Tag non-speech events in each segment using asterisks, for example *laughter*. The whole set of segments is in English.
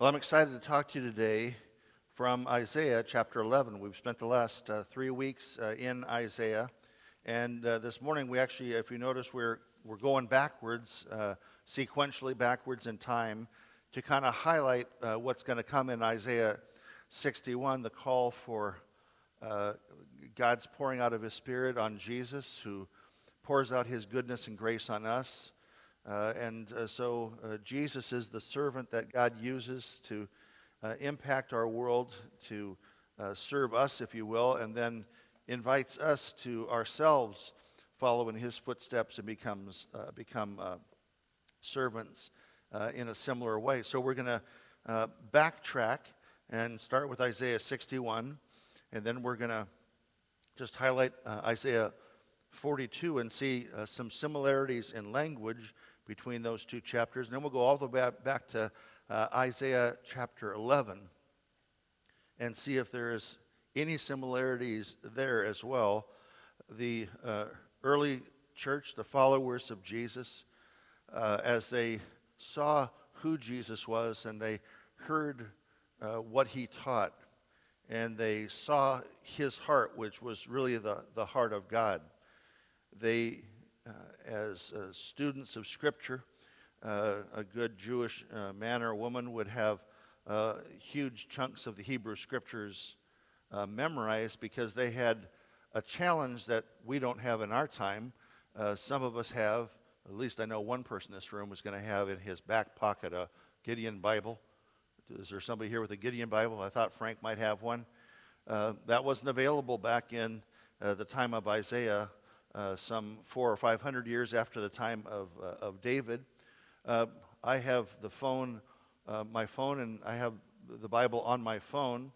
Well, I'm excited to talk to you today from Isaiah chapter 11. We've spent the last uh, three weeks uh, in Isaiah. And uh, this morning, we actually, if you notice, we're, we're going backwards, uh, sequentially backwards in time, to kind of highlight uh, what's going to come in Isaiah 61, the call for uh, God's pouring out of his Spirit on Jesus, who pours out his goodness and grace on us. Uh, and uh, so uh, Jesus is the servant that God uses to uh, impact our world, to uh, serve us, if you will, and then invites us to ourselves follow in his footsteps and becomes, uh, become servants in a similar way. So we're going to backtrack and start with Isaiah 61, and then we're going to just highlight Isaiah 42 and see some similarities in language between those two chapters. And then we'll go all the way back to uh, Isaiah chapter 11 and see if there is any similarities there as well. The uh, early church, the followers of Jesus, uh, as they saw who Jesus was and they heard uh, what he taught, and they saw his heart, which was really the, the heart of God, they as uh, students of Scripture, uh, a good Jewish man or woman would have huge chunks of the Hebrew Scriptures memorized because they had a challenge that we don't have in our time. some of us have, at least I know one person in this room was going to have in his back pocket a Gideon Bible. Is there somebody here with a Gideon Bible? I thought Frank might have one. Uh, that wasn't available back in uh, the time of Isaiah uh, some four or five hundred years after the time of, uh, of David. Uh, I have the phone, uh, my phone, and I have the Bible on my phone.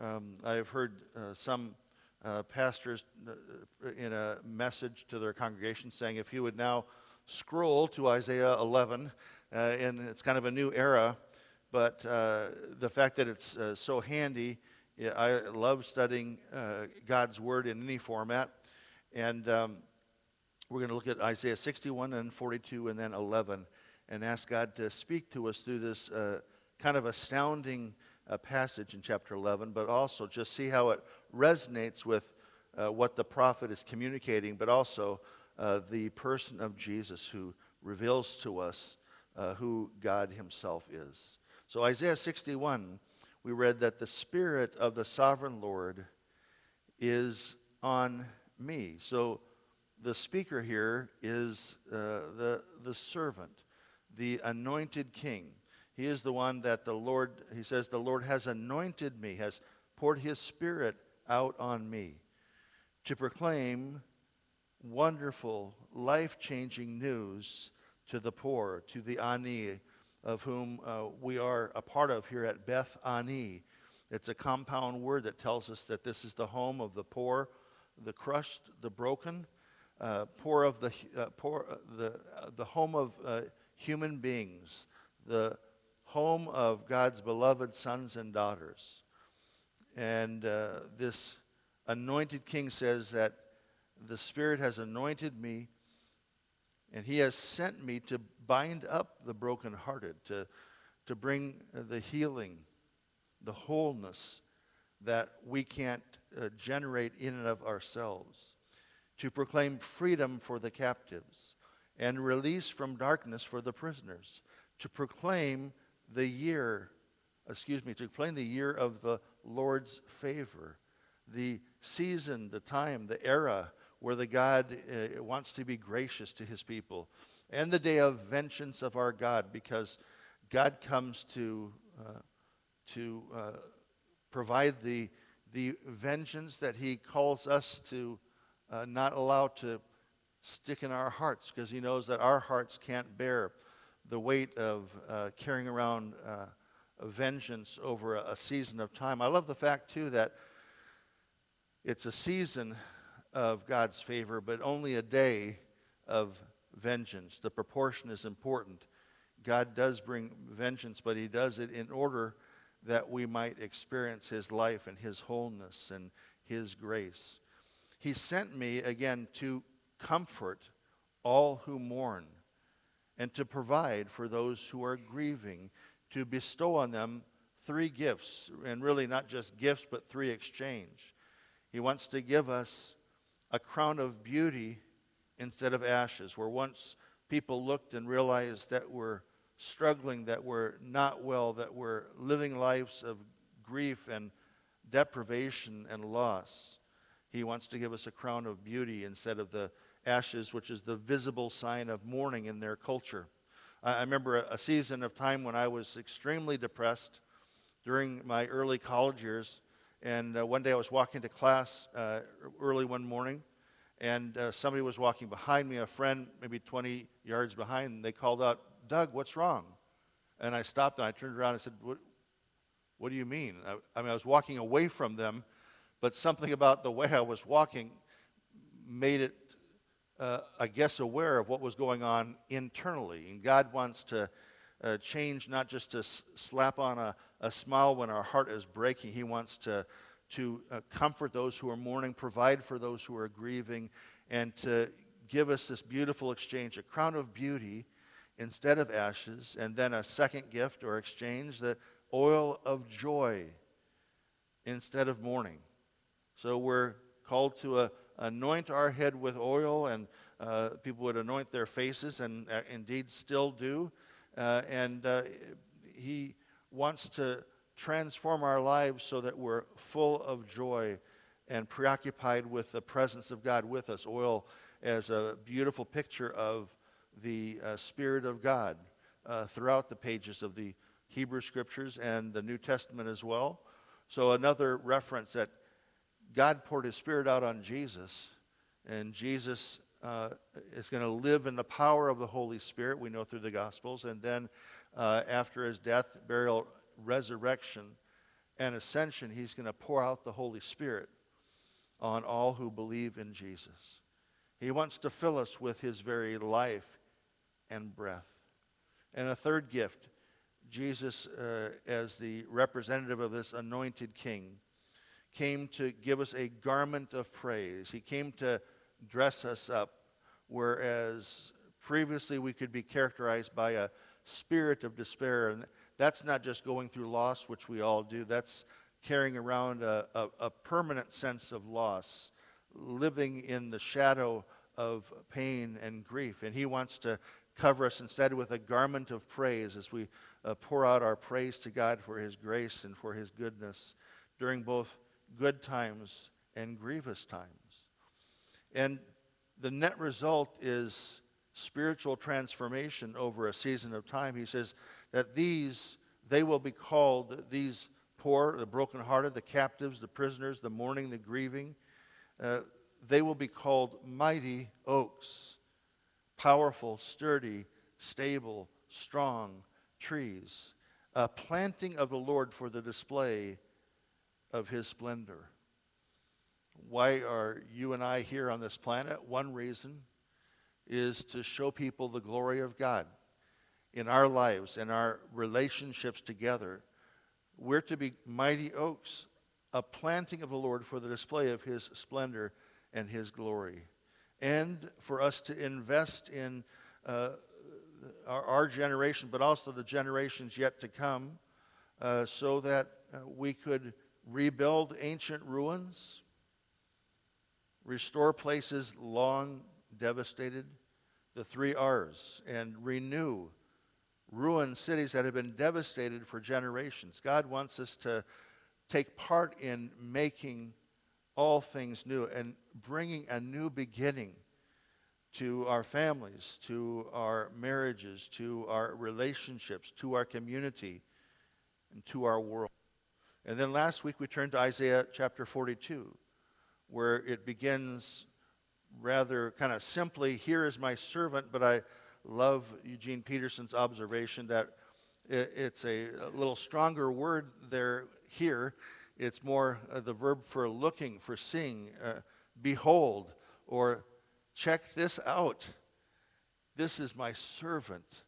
Um, I've heard uh, some pastors in a message to their congregation saying, if you would now scroll to Isaiah 11, and it's kind of a new era, but the fact that it's so handy, yeah, I love studying God's Word in any format. And um, we're going to look at Isaiah 61 and 42 and then 11 and ask God to speak to us through this uh, kind of astounding uh, passage in chapter 11, but also just see how it resonates with uh, what the prophet is communicating, but also uh, the person of Jesus who reveals to us uh, who God Himself is. So, Isaiah 61, we read that the Spirit of the sovereign Lord is on me. So the speaker here is uh, the, the servant, the anointed king. He is the one that the Lord, he says, the Lord has anointed me, has poured his spirit out on me to proclaim wonderful, life changing news to the poor, to the ani, of whom uh, we are a part of here at Beth Ani. It's a compound word that tells us that this is the home of the poor the crushed, the broken, uh, poor of the, uh, poor, uh, the, uh, the home of uh, human beings, the home of God's beloved sons and daughters. And uh, this anointed king says that the Spirit has anointed me and he has sent me to bind up the brokenhearted, to, to bring the healing, the wholeness that we can't uh, generate in and of ourselves, to proclaim freedom for the captives and release from darkness for the prisoners, to proclaim the year, excuse me, to proclaim the year of the Lord's favor, the season, the time, the era where the God uh, wants to be gracious to his people, and the day of vengeance of our God, because God comes to, uh, to uh, provide the the vengeance that he calls us to uh, not allow to stick in our hearts because he knows that our hearts can't bear the weight of uh, carrying around uh, vengeance over a, a, season of time. I love the fact, too, that it's a season of God's favor, but only a day of vengeance. The proportion is important. God does bring vengeance, but he does it in order that we might experience his life and his wholeness and his grace. He sent me again to comfort all who mourn and to provide for those who are grieving, to bestow on them three gifts, and really not just gifts, but three exchange. He wants to give us a crown of beauty instead of ashes, where once people looked and realized that we're struggling, that we're not well, that we're living lives of grief and deprivation and loss. He wants to give us a crown of beauty instead of the ashes, which is the visible sign of mourning in their culture. I remember a season of time when I was extremely depressed during my early college years. And uh, one day I was walking to class uh, early one morning, and uh, somebody was walking behind me, a friend, maybe 20 yards behind, and they called out, Doug, what's wrong? And I stopped and I turned around and said, What, what do you mean? I, I mean, I was walking away from them, but something about the way I was walking made it, uh, I guess, aware of what was going on internally. And God wants to uh, change not just to s- slap on a, a smile when our heart is breaking, He wants to, to uh, comfort those who are mourning, provide for those who are grieving, and to give us this beautiful exchange a crown of beauty instead of ashes, and then a second gift or exchange, the oil of joy instead of mourning. So we're called to uh, anoint our head with oil, and uh, people would anoint their faces, and uh, indeed still do. Uh, and uh, He wants to transform our lives so that we're full of joy and preoccupied with the presence of God with us. Oil as a beautiful picture of the uh, Spirit of God uh, throughout the pages of the Hebrew Scriptures and the New Testament as well. So, another reference that God poured His Spirit out on Jesus, and Jesus uh, is going to live in the power of the Holy Spirit, we know through the Gospels. And then, uh, after His death, burial, resurrection, and ascension, He's going to pour out the Holy Spirit on all who believe in Jesus. He wants to fill us with His very life and breath. And a third gift Jesus, uh, as the representative of this anointed king, came to give us a garment of praise. He came to dress us up, whereas previously we could be characterized by a spirit of despair. And that's not just going through loss, which we all do, that's carrying around a, a, a permanent sense of loss, living in the shadow of pain and grief. And He wants to cover us instead with a garment of praise as we uh, pour out our praise to God for His grace and for His goodness during both good times and grievous times. And the net result is spiritual transformation over a season of time. He says that these, they will be called, these poor, the brokenhearted, the captives, the prisoners, the mourning, the grieving, uh, they will be called mighty oaks powerful, sturdy, stable, strong trees, a planting of the Lord for the display of his splendor. Why are you and I here on this planet? One reason is to show people the glory of God in our lives and our relationships together. We're to be mighty oaks, a planting of the Lord for the display of his splendor and his glory and for us to invest in uh, our, our, generation, but also the generations yet to come, uh, so that uh, we could rebuild ancient ruins, restore places long devastated, the three R's, and renew ruined cities that have been devastated for generations. God wants us to take part in making all things new and bringing a new beginning to our families, to our marriages, to our relationships, to our community, and to our world. And then last week we turned to Isaiah chapter 42, where it begins rather kind of simply, Here is my servant, but I love Eugene Peterson's observation that it's a, little stronger word there here it's more uh, the verb for looking, for seeing, uh, behold, or check this out. This is my servant.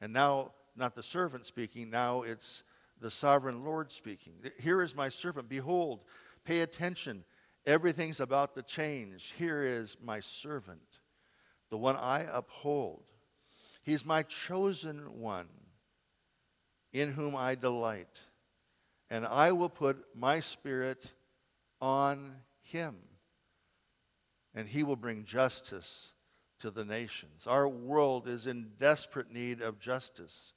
And now, not the servant speaking, now it's the sovereign Lord speaking. Here is my servant. Behold, pay attention. Everything's about to change. Here is my servant, the one I uphold. He's my chosen one. in whom I delight, and I will put my spirit on him, and he will bring justice to the nations. Our world is in desperate need of justice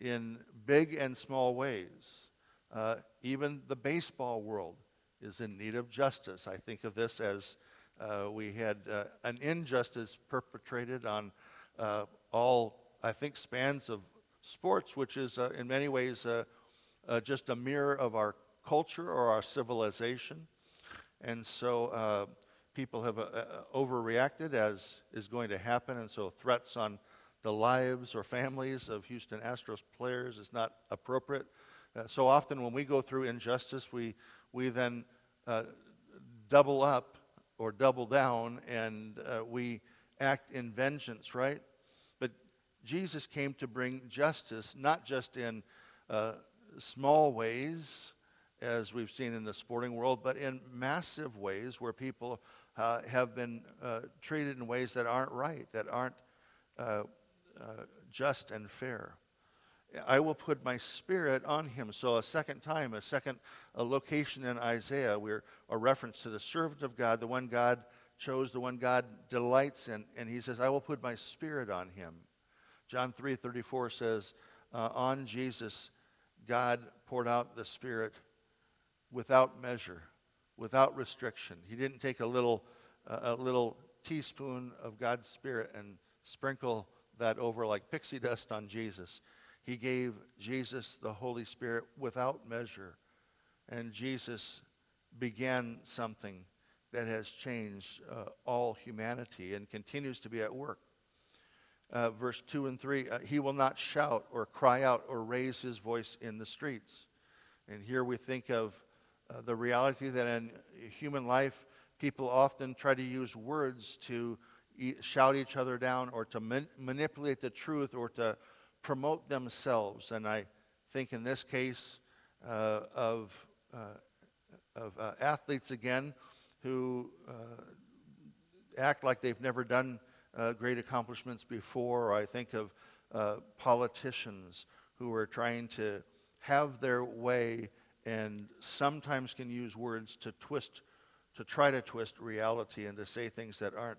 in big and small ways. Uh, even the baseball world is in need of justice. I think of this as uh, we had uh, an injustice perpetrated on uh, all, I think, spans of sports, which is uh, in many ways uh, just a mirror of our culture or our civilization. And so people have overreacted, as is going to happen, and so threats on the lives or families of Houston Astros players is not appropriate. Uh, so often when we go through injustice, we, we then uh, double up or double down and uh, we act in vengeance, right? But Jesus came to bring justice, not just in uh, small ways, as we've seen in the sporting world, but in massive ways where people uh, have been uh, treated in ways that aren't right, that aren't uh, just and fair. I will put my spirit on him. So, a second time, a second a location in Isaiah, we're a reference to the servant of God, the one God chose, the one God delights in. And he says, I will put my spirit on him. John 3 34 says, uh, On Jesus, God poured out the spirit without measure, without restriction. He didn't take a little, uh, a little teaspoon of God's spirit and sprinkle that over like pixie dust on Jesus. He gave Jesus the Holy Spirit without measure. And Jesus began something that has changed uh, all humanity and continues to be at work. Uh, verse 2 and 3 uh, He will not shout or cry out or raise his voice in the streets. And here we think of uh, the reality that in human life, people often try to use words to shout each other down or to man- manipulate the truth or to promote themselves. And I think in this case uh, of, uh, of uh, athletes again who act like they've never done uh, great accomplishments before. I think of uh, politicians who are trying to have their way and sometimes can use words to twist, to try to twist reality and to say things that aren't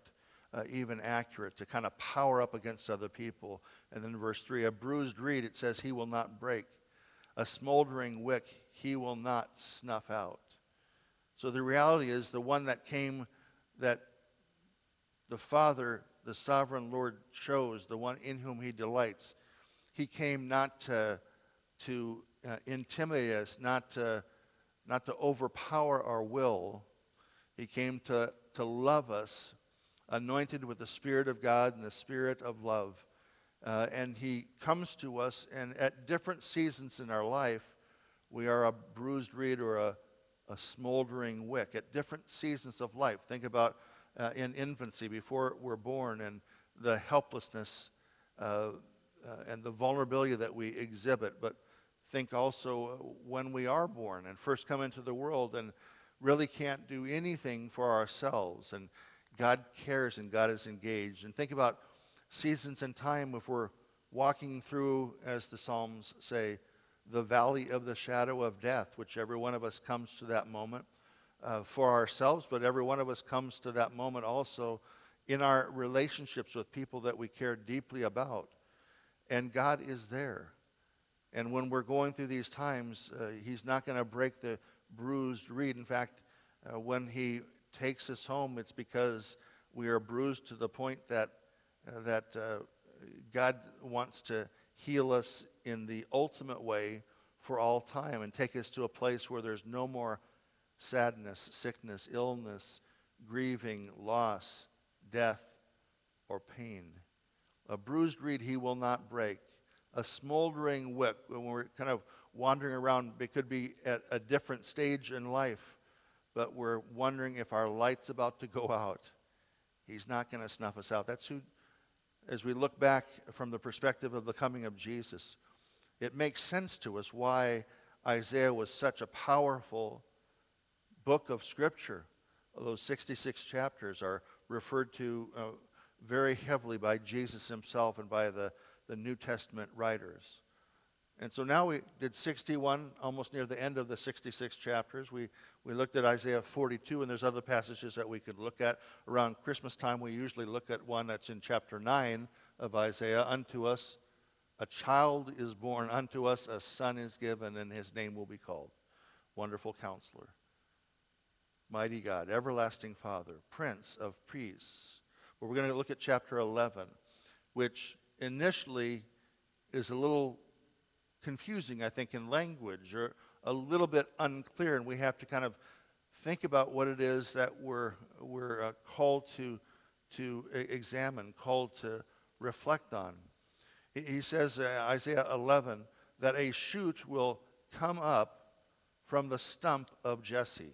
uh, even accurate, to kind of power up against other people. And then verse 3 a bruised reed, it says, he will not break. A smoldering wick, he will not snuff out. So the reality is, the one that came, that the Father, the sovereign Lord, chose, the one in whom he delights, he came not to, to uh, intimidate us, not to, not to overpower our will. He came to, to love us anointed with the Spirit of God and the Spirit of love. Uh, and He comes to us, and at different seasons in our life, we are a bruised reed or a, a smoldering wick. At different seasons of life, think about uh, in infancy, before we're born, and the helplessness uh, uh and the vulnerability that we exhibit. But think also when we are born and first come into the world and really can't do anything for ourselves and God cares and God is engaged. And think about seasons and time if we're walking through, as the Psalms say, the valley of the shadow of death, which every one of us comes to that moment uh, for ourselves, but every one of us comes to that moment also in our relationships with people that we care deeply about. And God is there. And when we're going through these times, uh, He's not going to break the bruised reed. In fact, uh, when He takes us home, it's because we are bruised to the point that, uh, that uh, God wants to heal us in the ultimate way for all time and take us to a place where there's no more sadness, sickness, illness, grieving, loss, death, or pain. A bruised reed he will not break. A smoldering wick, when we're kind of wandering around, it could be at a different stage in life but we're wondering if our light's about to go out. He's not going to snuff us out. That's who, as we look back from the perspective of the coming of Jesus, it makes sense to us why Isaiah was such a powerful book of Scripture. Those 66 chapters are referred to uh, very heavily by Jesus himself and by the, the New Testament writers. And so now we did 61, almost near the end of the 66 chapters. We, we looked at Isaiah 42, and there's other passages that we could look at. Around Christmas time, we usually look at one that's in chapter 9 of Isaiah. Unto us a child is born, unto us a son is given, and his name will be called Wonderful Counselor, Mighty God, Everlasting Father, Prince of Peace. But we're going to look at chapter 11, which initially is a little confusing, I think, in language or a little bit unclear, and we have to kind of think about what it is that we're, we're uh, called to, to examine, called to reflect on. He, he says, uh, Isaiah 11, that a shoot will come up from the stump of Jesse.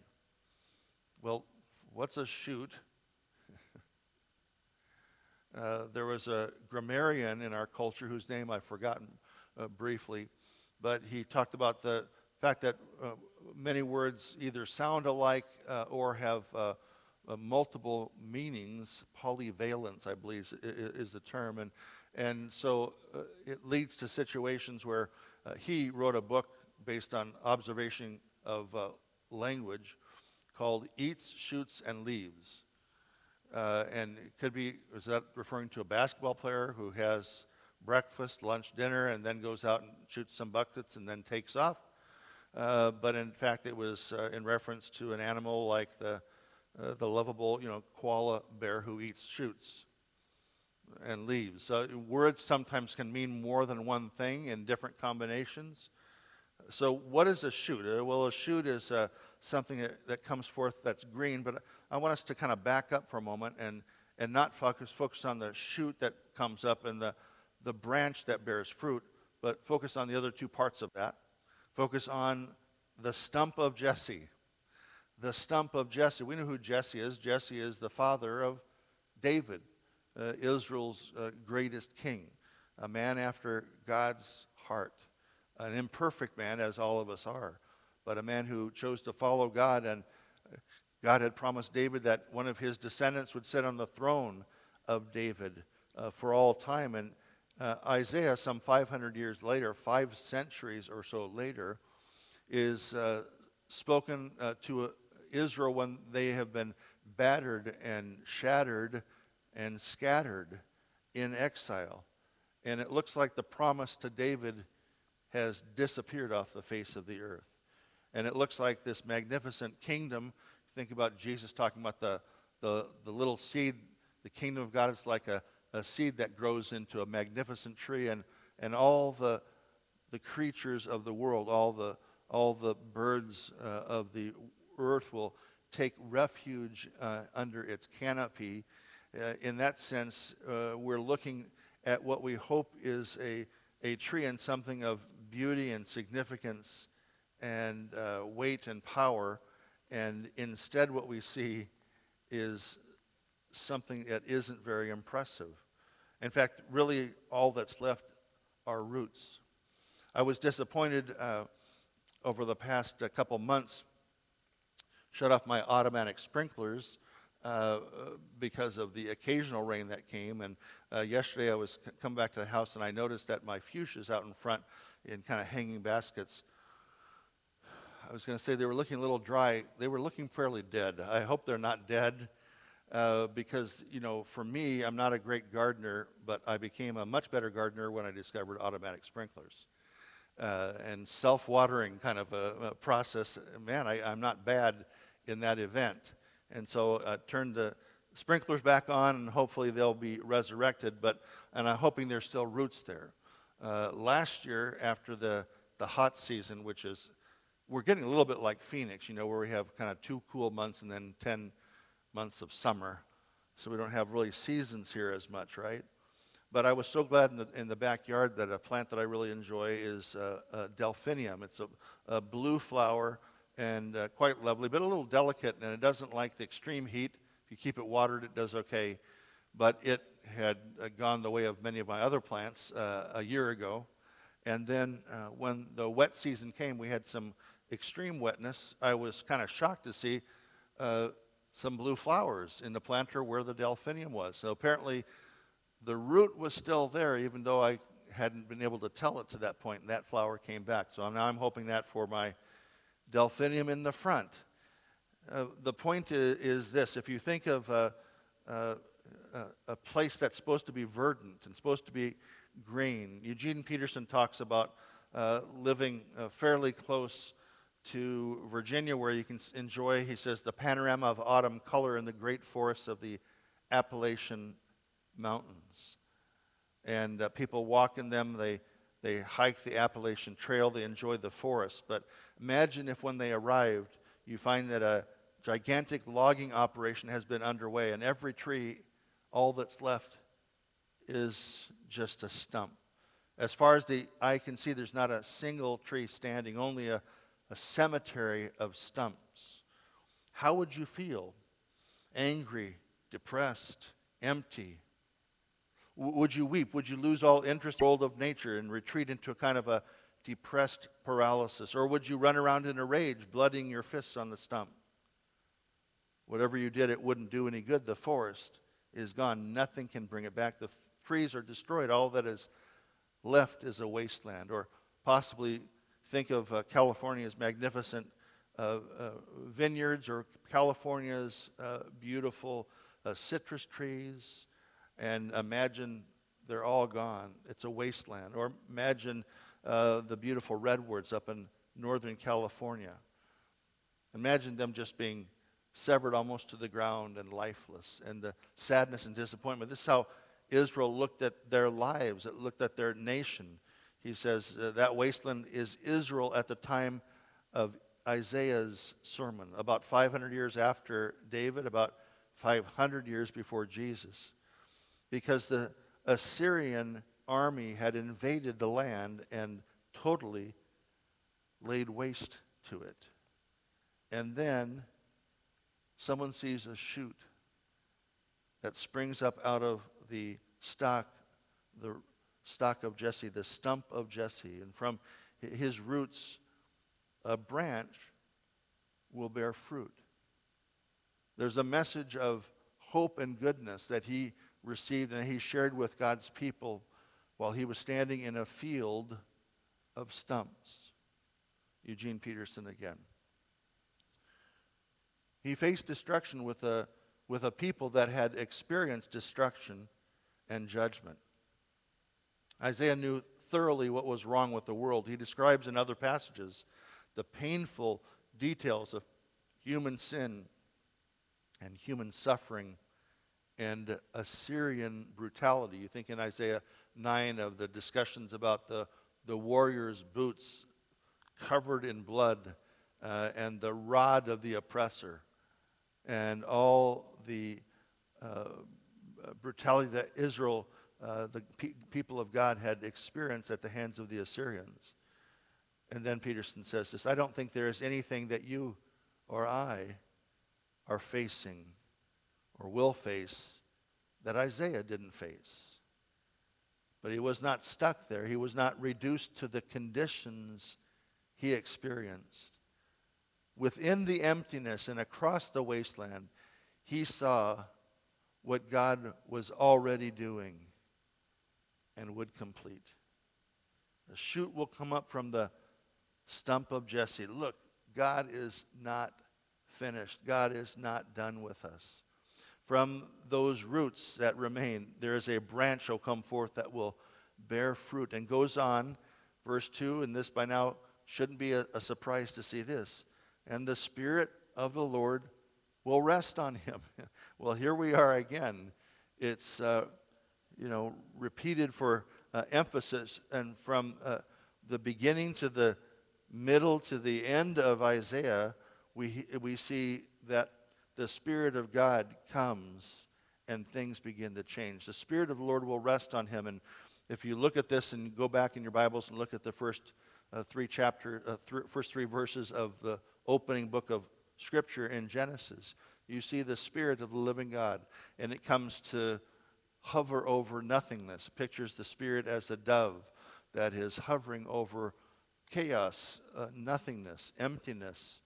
Well, what's a shoot? *laughs* uh, there was a grammarian in our culture whose name I've forgotten uh, briefly, but he talked about the fact that uh, many words either sound alike uh, or have uh, uh, multiple meanings. Polyvalence, I believe, is, the term. And, and so it leads to situations where he wrote a book based on observation of language called Eats, Shoots, and Leaves. and it could be, is that referring to a basketball player who has breakfast, lunch, dinner, and then goes out and shoots some buckets and then takes off. Uh, but in fact, it was uh, in reference to an animal like the, uh, the lovable, you know, koala bear who eats shoots and leaves. So words sometimes can mean more than one thing in different combinations. So what is a shoot? Uh, well, a shoot is uh, something that, that comes forth that's green, but I want us to kind of back up for a moment and, and not focus, focus on the shoot that comes up and the, the branch that bears fruit, but focus on the other two parts of that. Focus on the stump of Jesse. The stump of Jesse. We know who Jesse is. Jesse is the father of David, uh, Israel's uh, greatest king, a man after God's heart, an imperfect man, as all of us are, but a man who chose to follow God. And God had promised David that one of his descendants would sit on the throne of David uh, for all time. And uh, Isaiah, some 500 years later, five centuries or so later, is uh, spoken uh, to uh, Israel when they have been battered and shattered and scattered in exile. And it looks like the promise to David has disappeared off the face of the earth. And it looks like this magnificent kingdom. Think about Jesus talking about the, the, the little seed. The kingdom of God is like a, a seed that grows into a magnificent tree, and, and all the, the creatures of the world, all the, all the birds uh, of the earth will take refuge uh, under its canopy. Uh, in that sense, uh, we're looking at what we hope is a, a tree and something of beauty and significance and uh, weight and power. And instead, what we see is something that isn't very impressive. In fact, really all that's left are roots. I was disappointed uh, over the past uh, couple months, shut off my automatic sprinklers uh, because of the occasional rain that came. And uh, yesterday I was c- come back to the house and I noticed that my fuchsias out in front in kind of hanging baskets. I was going to say they were looking a little dry. They were looking fairly dead. I hope they're not dead. Uh, because, you know, for me, I'm not a great gardener, but I became a much better gardener when I discovered automatic sprinklers. Uh, and self watering kind of a, a process. Man, I, am not bad in that event. And so I turned the sprinklers back on, and hopefully they'll be resurrected. But, and I'm hoping there's still roots there. Uh, last year, after the, the hot season, which is, we're getting a little bit like Phoenix, you know, where we have kind of two cool months and then 10 months of summer. So we don't have really seasons here as much, right? But I was so glad in the, in the backyard that a plant that I really enjoy is uh, delphinium. It's a, a, blue flower and uh, quite lovely, but a little delicate, and it doesn't like the extreme heat. If you keep it watered, it does okay. But it had uh, gone the way of many of my other plants uh, a year ago. And then uh, when the wet season came, we had some extreme wetness. I was kind of shocked to see some blue flowers in the planter where the delphinium was. So apparently the root was still there, even though I hadn't been able to tell it to that point, and that flower came back. So now I'm hoping that for my delphinium in the front. Uh, the point is, is, this if you think of a, a, place that's supposed to be verdant and supposed to be green, Eugene Peterson talks about uh, living uh, fairly close to Virginia, where you can enjoy, he says, the panorama of autumn color in the great forests of the Appalachian Mountains. And uh, people walk in them, they, they hike the Appalachian Trail, they enjoy the forest. But imagine if when they arrived, you find that a gigantic logging operation has been underway, and every tree, all that's left is just a stump. As far as the eye can see, there's not a single tree standing, only a, a cemetery of stumps. How would you feel? Angry, depressed, empty? W- would you weep? Would you lose all interest in the world of nature and retreat into a kind of a depressed paralysis? Or would you run around in a rage, blooding your fists on the stump? Whatever you did, it wouldn't do any good. The forest is gone. Nothing can bring it back. The trees are destroyed. All that is left is a wasteland. Or possibly think of uh, California's magnificent uh, uh, vineyards or California's uh, beautiful uh, citrus trees, and imagine they're all gone. It's a wasteland. Or imagine uh, the beautiful redwoods up in Northern California. Imagine them just being severed almost to the ground and lifeless, and the sadness and disappointment. This is how Israel looked at their lives, it looked at their nation. He says uh, that wasteland is Israel at the time of Isaiah's sermon, about 500 years after David, about 500 years before Jesus, because the Assyrian army had invaded the land and totally laid waste to it. And then someone sees a shoot that springs up out of the stock, the stock of Jesse, the stump of Jesse, and from his roots, a branch will bear fruit. There's a message of hope and goodness that he received and he shared with God's people while he was standing in a field of stumps. Eugene Peterson again. He faced destruction with a, with a people that had experienced destruction and judgment. Isaiah knew thoroughly what was wrong with the world. He describes in other passages the painful details of human sin and human suffering and Assyrian brutality. You think in Isaiah 9 of the discussions about the, the warrior's boots covered in blood uh, and the rod of the oppressor and all the uh, brutality that Israel, uh, the pe- people of God, had experienced at the hands of the Assyrians. And then Peterson says this I don't think there is anything that you or I are facing or will face that Isaiah didn't face. But he was not stuck there, he was not reduced to the conditions he experienced within the emptiness and across the wasteland, he saw what God was already doing and would complete. The shoot will come up from the stump of Jesse. Look, God is not finished, God is not done with us. From those roots that remain, there is a branch will come forth that will bear fruit. And goes on, verse 2, and this by now shouldn't be a, a surprise to see this and the Spirit of the Lord will rest on him. *laughs* well, here we are again. It's, uh, you know, repeated for uh, emphasis, and from uh, the beginning to the middle to the end of Isaiah, we, we see that the Spirit of God comes and things begin to change. The Spirit of the Lord will rest on him. And if you look at this and go back in your Bibles and look at the first uh, three chapter, uh, th- first three verses of the opening book of Scripture in Genesis. You see the Spirit of the living God, and it comes to hover over nothingness. It pictures the Spirit as a dove that is hovering over chaos, uh, nothingness, emptiness,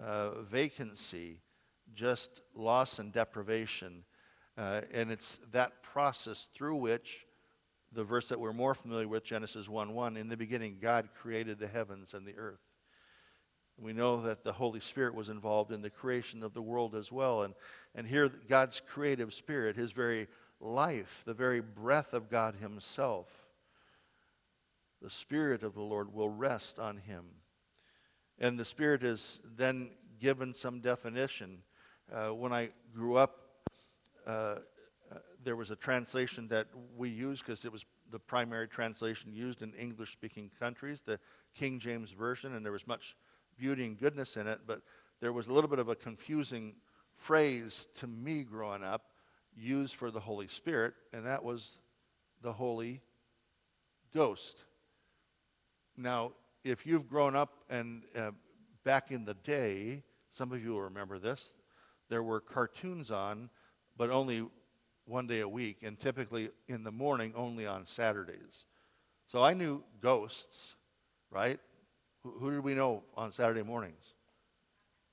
uh, vacancy, just loss and deprivation. Uh, and it's that process through which the verse that we're more familiar with, Genesis 1 1. In the beginning, God created the heavens and the earth. We know that the Holy Spirit was involved in the creation of the world as well. And, and here, God's creative spirit, his very life, the very breath of God himself, the Spirit of the Lord will rest on him. And the Spirit is then given some definition. Uh, when I grew up, uh, uh, there was a translation that we used because it was the primary translation used in English speaking countries, the King James Version, and there was much beauty and goodness in it, but there was a little bit of a confusing phrase to me growing up used for the Holy Spirit, and that was the Holy Ghost. Now, if you've grown up and uh, back in the day, some of you will remember this, there were cartoons on, but only one day a week, and typically in the morning only on Saturdays. So I knew ghosts, right? Who, did we know on Saturday mornings?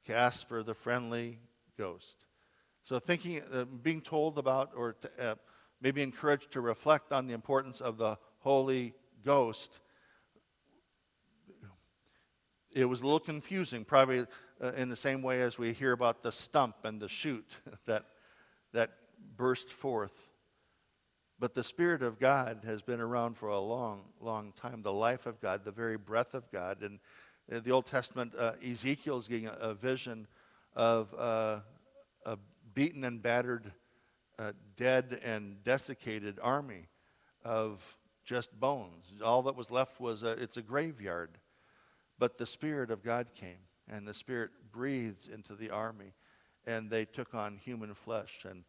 Casper the friendly ghost. So thinking, uh, being told about, or to, uh, maybe encouraged to reflect on the importance of the Holy Ghost it was a little confusing, probably uh, in the same way as we hear about the stump and the shoot *laughs* that, that burst forth. But the Spirit of God has been around for a long, long time. The life of God, the very breath of God. And in the Old Testament, uh, Ezekiel's getting a, a vision of uh, a beaten and battered, uh, dead and desiccated army of just bones. All that was left was a, it's a graveyard. But the Spirit of God came, and the Spirit breathed into the army, and they took on human flesh, and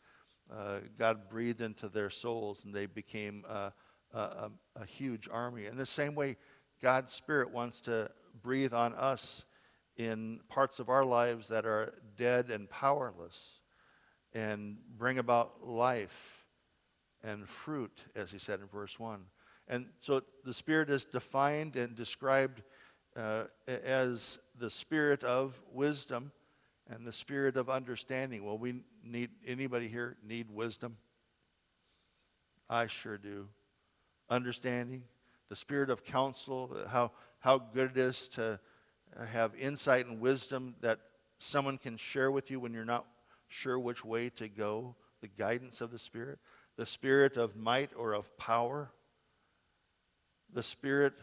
uh, God breathed into their souls, and they became a, a, a huge army. In the same way, God's Spirit wants to breathe on us in parts of our lives that are dead and powerless and bring about life and fruit, as he said in verse 1. And so the Spirit is defined and described uh, as the spirit of wisdom and the spirit of understanding. Well, we need anybody here need wisdom? I sure do. Understanding, the spirit of counsel, how, how good it is to have insight and wisdom that someone can share with you when you're not sure which way to go, the guidance of the Spirit, the Spirit of might or of power, the Spirit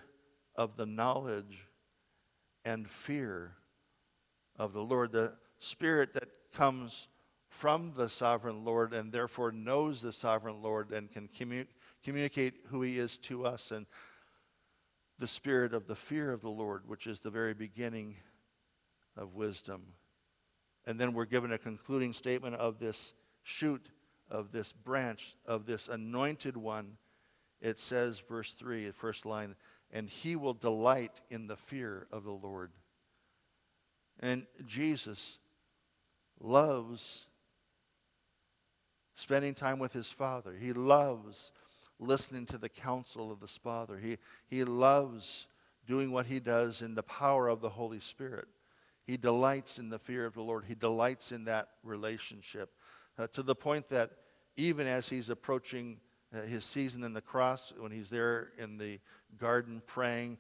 of the knowledge and fear of the Lord. The spirit that comes from the sovereign Lord and therefore knows the sovereign Lord and can commu- communicate who he is to us. And the spirit of the fear of the Lord, which is the very beginning of wisdom. And then we're given a concluding statement of this shoot, of this branch, of this anointed one. It says, verse 3, the first line, and he will delight in the fear of the Lord. And Jesus loves spending time with his Father. He loves listening to the counsel of his Father. He, he loves doing what he does in the power of the Holy Spirit. He delights in the fear of the Lord. He delights in that relationship uh, to the point that even as he's approaching uh, his season in the cross, when he's there in the garden praying,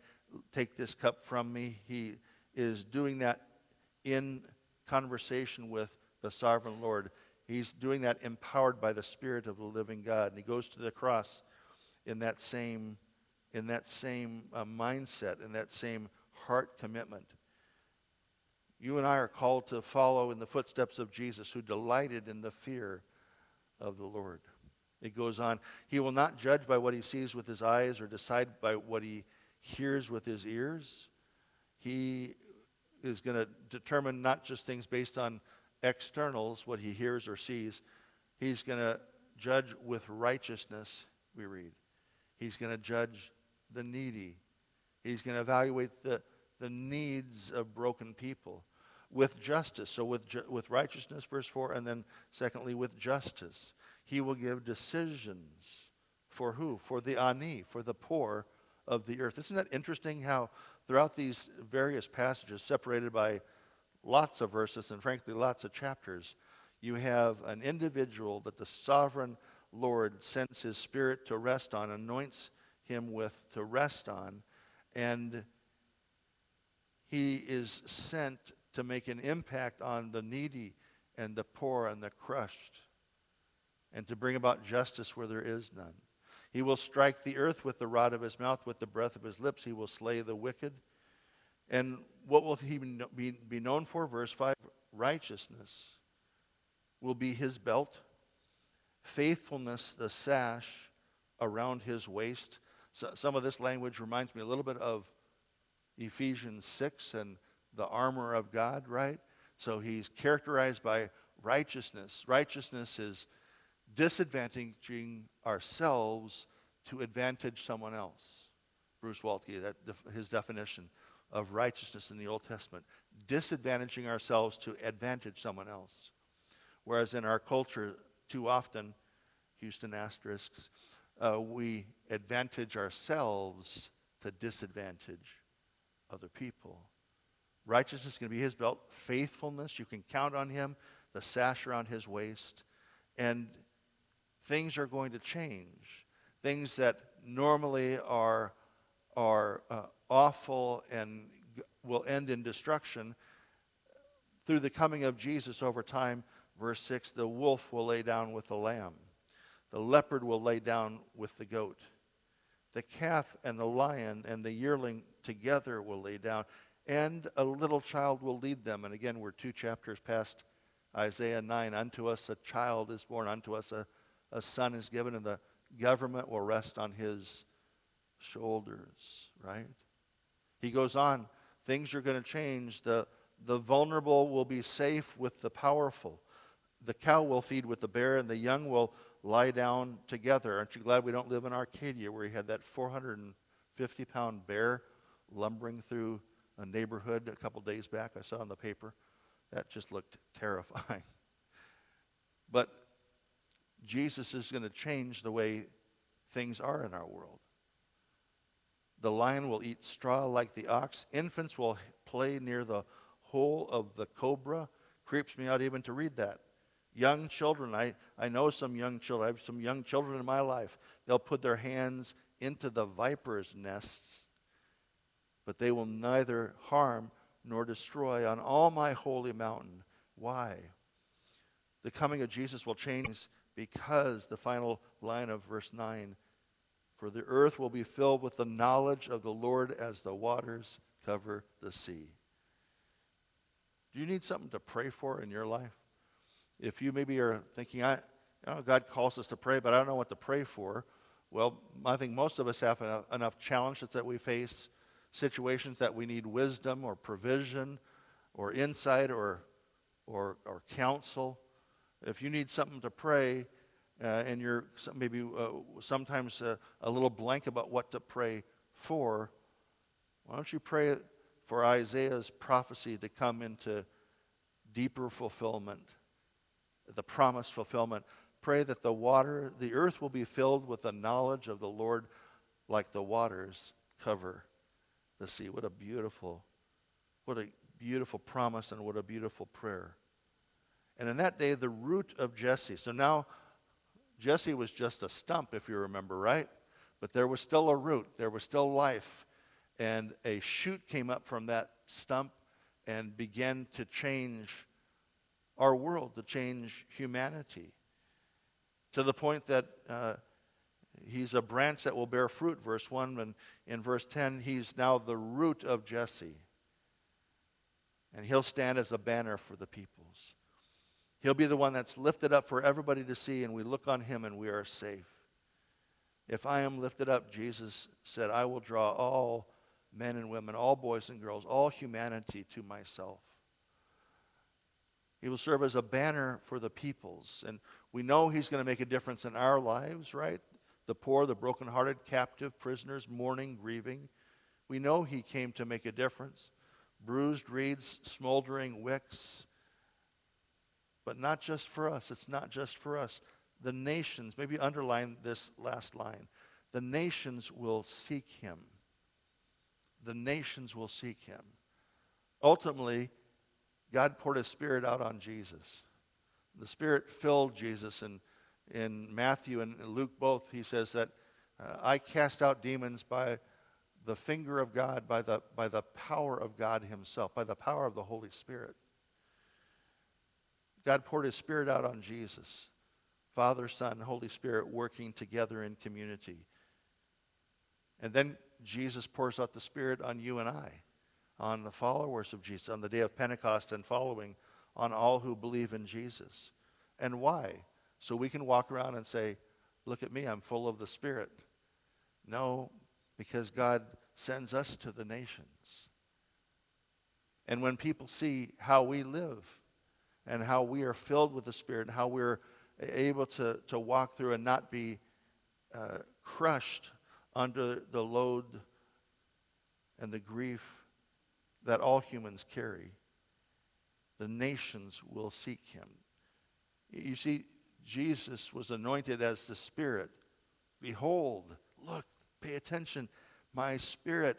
Take this cup from me, he is doing that in conversation with the sovereign Lord. He's doing that empowered by the Spirit of the living God. And he goes to the cross in that same, in that same uh, mindset, in that same heart commitment. You and I are called to follow in the footsteps of Jesus, who delighted in the fear of the Lord. It goes on. He will not judge by what he sees with his eyes or decide by what he hears with his ears. He is going to determine not just things based on externals, what he hears or sees. He's going to judge with righteousness, we read. He's going to judge the needy. He's going to evaluate the, the needs of broken people with justice. So, with, ju- with righteousness, verse 4, and then secondly, with justice. He will give decisions for who? For the ani, for the poor of the earth. Isn't that interesting how throughout these various passages, separated by lots of verses and frankly lots of chapters, you have an individual that the sovereign Lord sends his spirit to rest on, anoints him with to rest on, and he is sent to make an impact on the needy and the poor and the crushed, and to bring about justice where there is none. He will strike the earth with the rod of his mouth, with the breath of his lips. He will slay the wicked. And what will he be known for? Verse 5 Righteousness will be his belt, faithfulness, the sash around his waist. So some of this language reminds me a little bit of Ephesians 6 and the armor of God, right? So he's characterized by righteousness. Righteousness is disadvantaging ourselves to advantage someone else. Bruce Waltke, that his definition of righteousness in the Old Testament, disadvantaging ourselves to advantage someone else. Whereas in our culture, too often, Houston asterisks, uh, we advantage ourselves to disadvantage other people. Righteousness is going to be his belt. Faithfulness, you can count on him, the sash around his waist. And things are going to change. Things that normally are, are uh, awful and will end in destruction. Through the coming of Jesus over time, verse 6 the wolf will lay down with the lamb, the leopard will lay down with the goat. The calf and the lion and the yearling together will lay down, and a little child will lead them. And again, we're two chapters past Isaiah 9. Unto us a child is born, unto us a, a son is given, and the government will rest on his shoulders, right? He goes on, things are going to change. The, the vulnerable will be safe with the powerful. The cow will feed with the bear, and the young will lie down together. Aren't you glad we don't live in Arcadia where you had that 450 pound bear lumbering through a neighborhood a couple days back? I saw in the paper. That just looked terrifying. *laughs* But Jesus is going to change the way things are in our world. The lion will eat straw like the ox. Infants will play near the hole of the cobra. Creeps me out even to read that. Young children, I, I know some young children. I have some young children in my life. They'll put their hands into the viper's nests, but they will neither harm nor destroy on all my holy mountain. Why? The coming of Jesus will change because the final line of verse 9 for the earth will be filled with the knowledge of the Lord as the waters cover the sea. Do you need something to pray for in your life? If you maybe are thinking, I, you know, God calls us to pray, but I don't know what to pray for. Well, I think most of us have enough, enough challenges that we face, situations that we need wisdom or provision or insight or, or, or counsel. If you need something to pray, uh, and you're maybe uh, sometimes uh, a little blank about what to pray for, why don't you pray for Isaiah's prophecy to come into deeper fulfillment, the promised fulfillment? Pray that the water, the earth will be filled with the knowledge of the Lord like the waters cover the sea. What a beautiful, what a beautiful promise and what a beautiful prayer. And in that day, the root of Jesse. So now Jesse was just a stump, if you remember, right? But there was still a root, there was still life. And a shoot came up from that stump and began to change our world, to change humanity. To the point that uh, he's a branch that will bear fruit, verse 1. And in verse 10, he's now the root of Jesse. And he'll stand as a banner for the peoples. He'll be the one that's lifted up for everybody to see, and we look on him and we are safe. If I am lifted up, Jesus said, I will draw all men and women, all boys and girls, all humanity to myself. He will serve as a banner for the peoples. And we know he's going to make a difference in our lives, right? The poor, the brokenhearted, captive, prisoners, mourning, grieving. We know he came to make a difference. Bruised reeds, smoldering wicks, but not just for us. It's not just for us. The nations, maybe underline this last line the nations will seek him. The nations will seek him. Ultimately, God poured his spirit out on Jesus. The spirit filled Jesus, and in Matthew and Luke both, he says that uh, I cast out demons by the finger of God, by the, by the power of God Himself, by the power of the Holy Spirit. God poured His Spirit out on Jesus. Father, Son, Holy Spirit working together in community. And then Jesus pours out the Spirit on you and I, on the followers of Jesus, on the day of Pentecost and following, on all who believe in Jesus. And why? So we can walk around and say, Look at me, I'm full of the Spirit. No, because God sends us to the nations. And when people see how we live and how we are filled with the Spirit and how we're able to, to walk through and not be uh, crushed under the load and the grief that all humans carry, the nations will seek him. You see, Jesus was anointed as the Spirit. Behold, look, pay attention. My Spirit,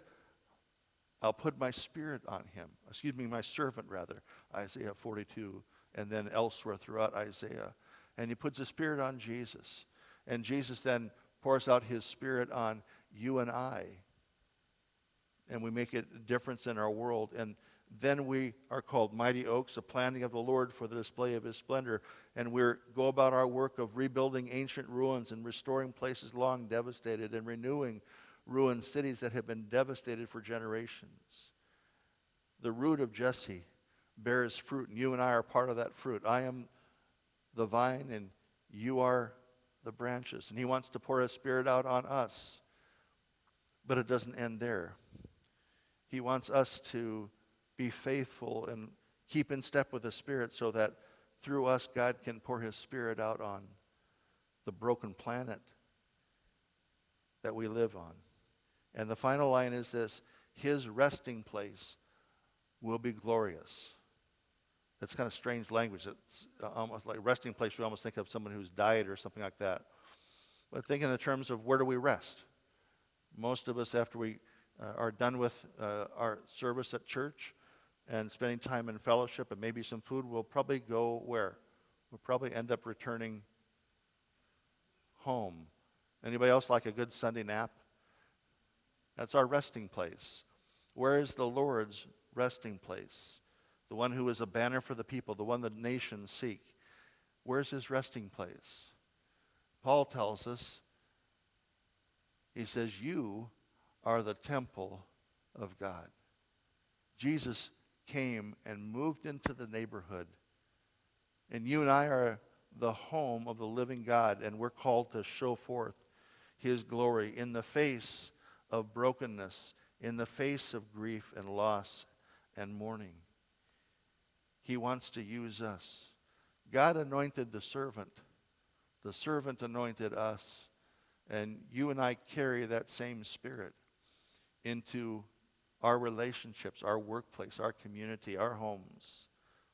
I'll put my Spirit on him. Excuse me, my servant, rather. Isaiah 42, and then elsewhere throughout Isaiah and he puts the Spirit on Jesus. And Jesus then pours out his Spirit on you and I. And we make a difference in our world. And then we are called mighty oaks, a planting of the Lord for the display of his splendor. And we go about our work of rebuilding ancient ruins and restoring places long devastated and renewing ruined cities that have been devastated for generations. The root of Jesse bears fruit, and you and I are part of that fruit. I am the vine and you are the branches. And He wants to pour His Spirit out on us. But it doesn't end there. He wants us to be faithful and keep in step with the Spirit so that through us, God can pour His Spirit out on the broken planet that we live on. And the final line is this His resting place will be glorious. It's kind of strange language. It's uh, almost like resting place. We almost think of someone who's died or something like that. But think in terms of where do we rest? Most of us, after we uh, are done with uh, our service at church and spending time in fellowship and maybe some food, we'll probably go where? We'll probably end up returning home. Anybody else like a good Sunday nap? That's our resting place. Where is the Lord's resting place? The one who is a banner for the people, the one the nations seek. Where's his resting place? Paul tells us, he says, You are the temple of God. Jesus came and moved into the neighborhood. And you and I are the home of the living God, and we're called to show forth his glory in the face of brokenness, in the face of grief and loss and mourning. He wants to use us. God anointed the servant, the servant anointed us, and you and I carry that same spirit into our relationships, our workplace, our community, our homes,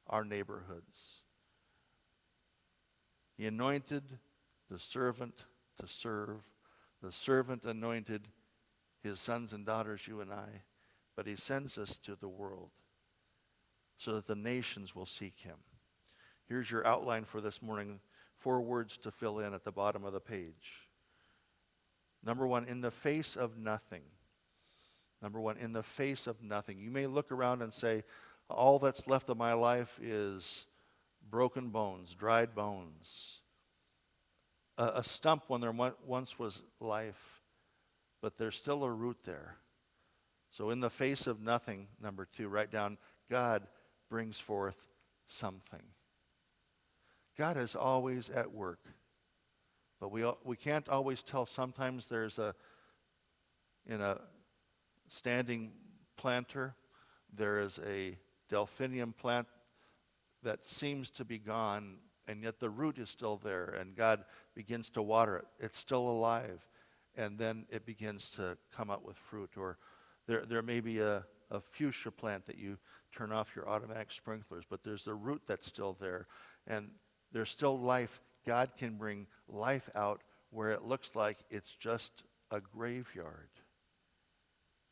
our neighborhoods. He anointed the servant to serve. The servant anointed his sons and daughters, you and I, but he sends us to the world so that the nations will seek him. Here's your outline for this morning four words to fill in at the bottom of the page. Number one, in the face of nothing. Number one, in the face of nothing. You may look around and say, all that's left of my life is broken bones, dried bones, a, a stump when there once was life, but there's still a root there. So, in the face of nothing, number two, write down God brings forth something. God is always at work, but we, we can't always tell. Sometimes there's a, in a standing planter, there is a delphinium plant that seems to be gone, and yet the root is still there, and God begins to water it. It's still alive, and then it begins to come up with fruit. Or there, there may be a, a fuchsia plant that you turn off your automatic sprinklers, but there's a root that's still there, and there's still life. God can bring life out where it looks like it's just a graveyard.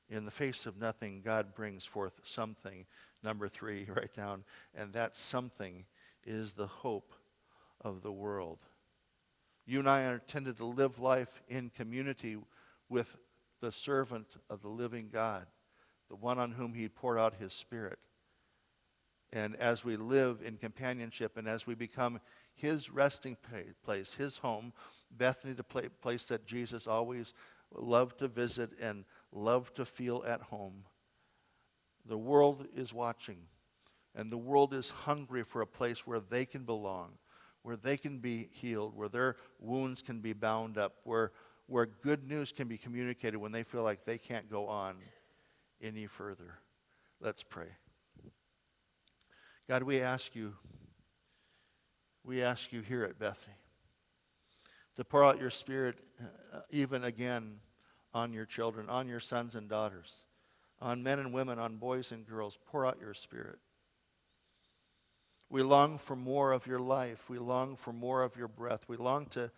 In the face of nothing, God brings forth something. Number three, *laughs* write down, and that something is the hope of the world. You and I are intended to live life in community with the servant of the living God, the one on whom he poured out his spirit. And as we live in companionship and as we become his resting place, his home, Bethany, the place that Jesus always loved to visit and loved to feel at home. The world is watching, and the world is hungry for a place where they can belong, where they can be healed, where their wounds can be bound up, where, where good news can be communicated when they feel like they can't go on any further. Let's pray. God, we ask you, we ask you here at Bethany to pour out your Spirit uh, even again on your children, on your sons and daughters, on men and women, on boys and girls. Pour out your Spirit. We long for more of your life. We long for more of your breath. We long to,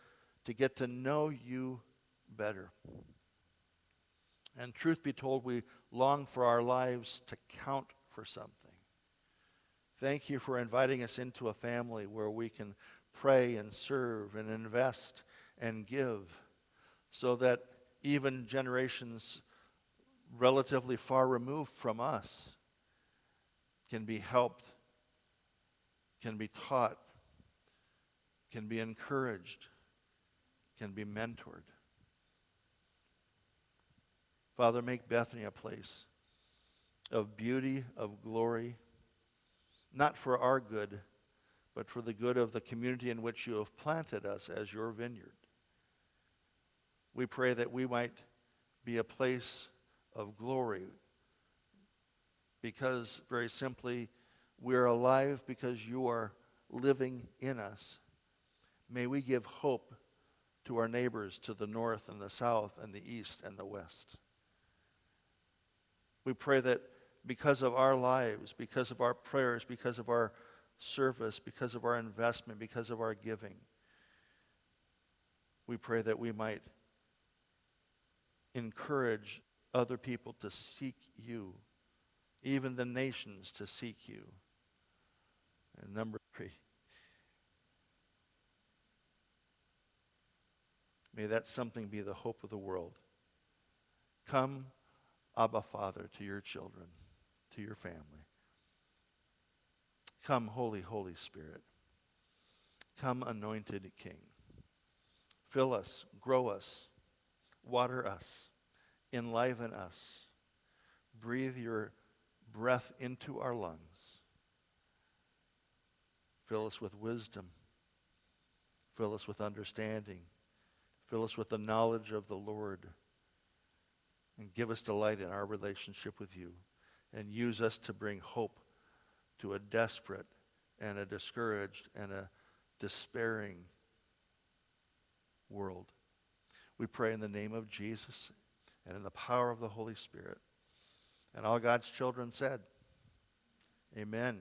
to get to know you better. And truth be told, we long for our lives to count for something. Thank you for inviting us into a family where we can pray and serve and invest and give so that even generations relatively far removed from us can be helped, can be taught, can be encouraged, can be mentored. Father, make Bethany a place of beauty, of glory, not for our good, but for the good of the community in which you have planted us as your vineyard. We pray that we might be a place of glory because, very simply, we're alive because you are living in us. May we give hope to our neighbors to the north and the south and the east and the west. We pray that because of our lives, because of our prayers, because of our service, because of our investment, because of our giving, we pray that we might encourage other people to seek you, even the nations to seek you. And number three, may that something be the hope of the world. Come, Abba Father, to your children, to your family. Come, Holy, Holy Spirit. Come, Anointed King. Fill us, grow us, water us enliven us. Breathe your breath into our lungs. Fill us with wisdom. Fill us with understanding. Fill us with the knowledge of the Lord. And give us delight in our relationship with you. And use us to bring hope to a desperate and a discouraged and a despairing world. We pray in the name of Jesus and in the power of the Holy Spirit. And all God's children said, Amen.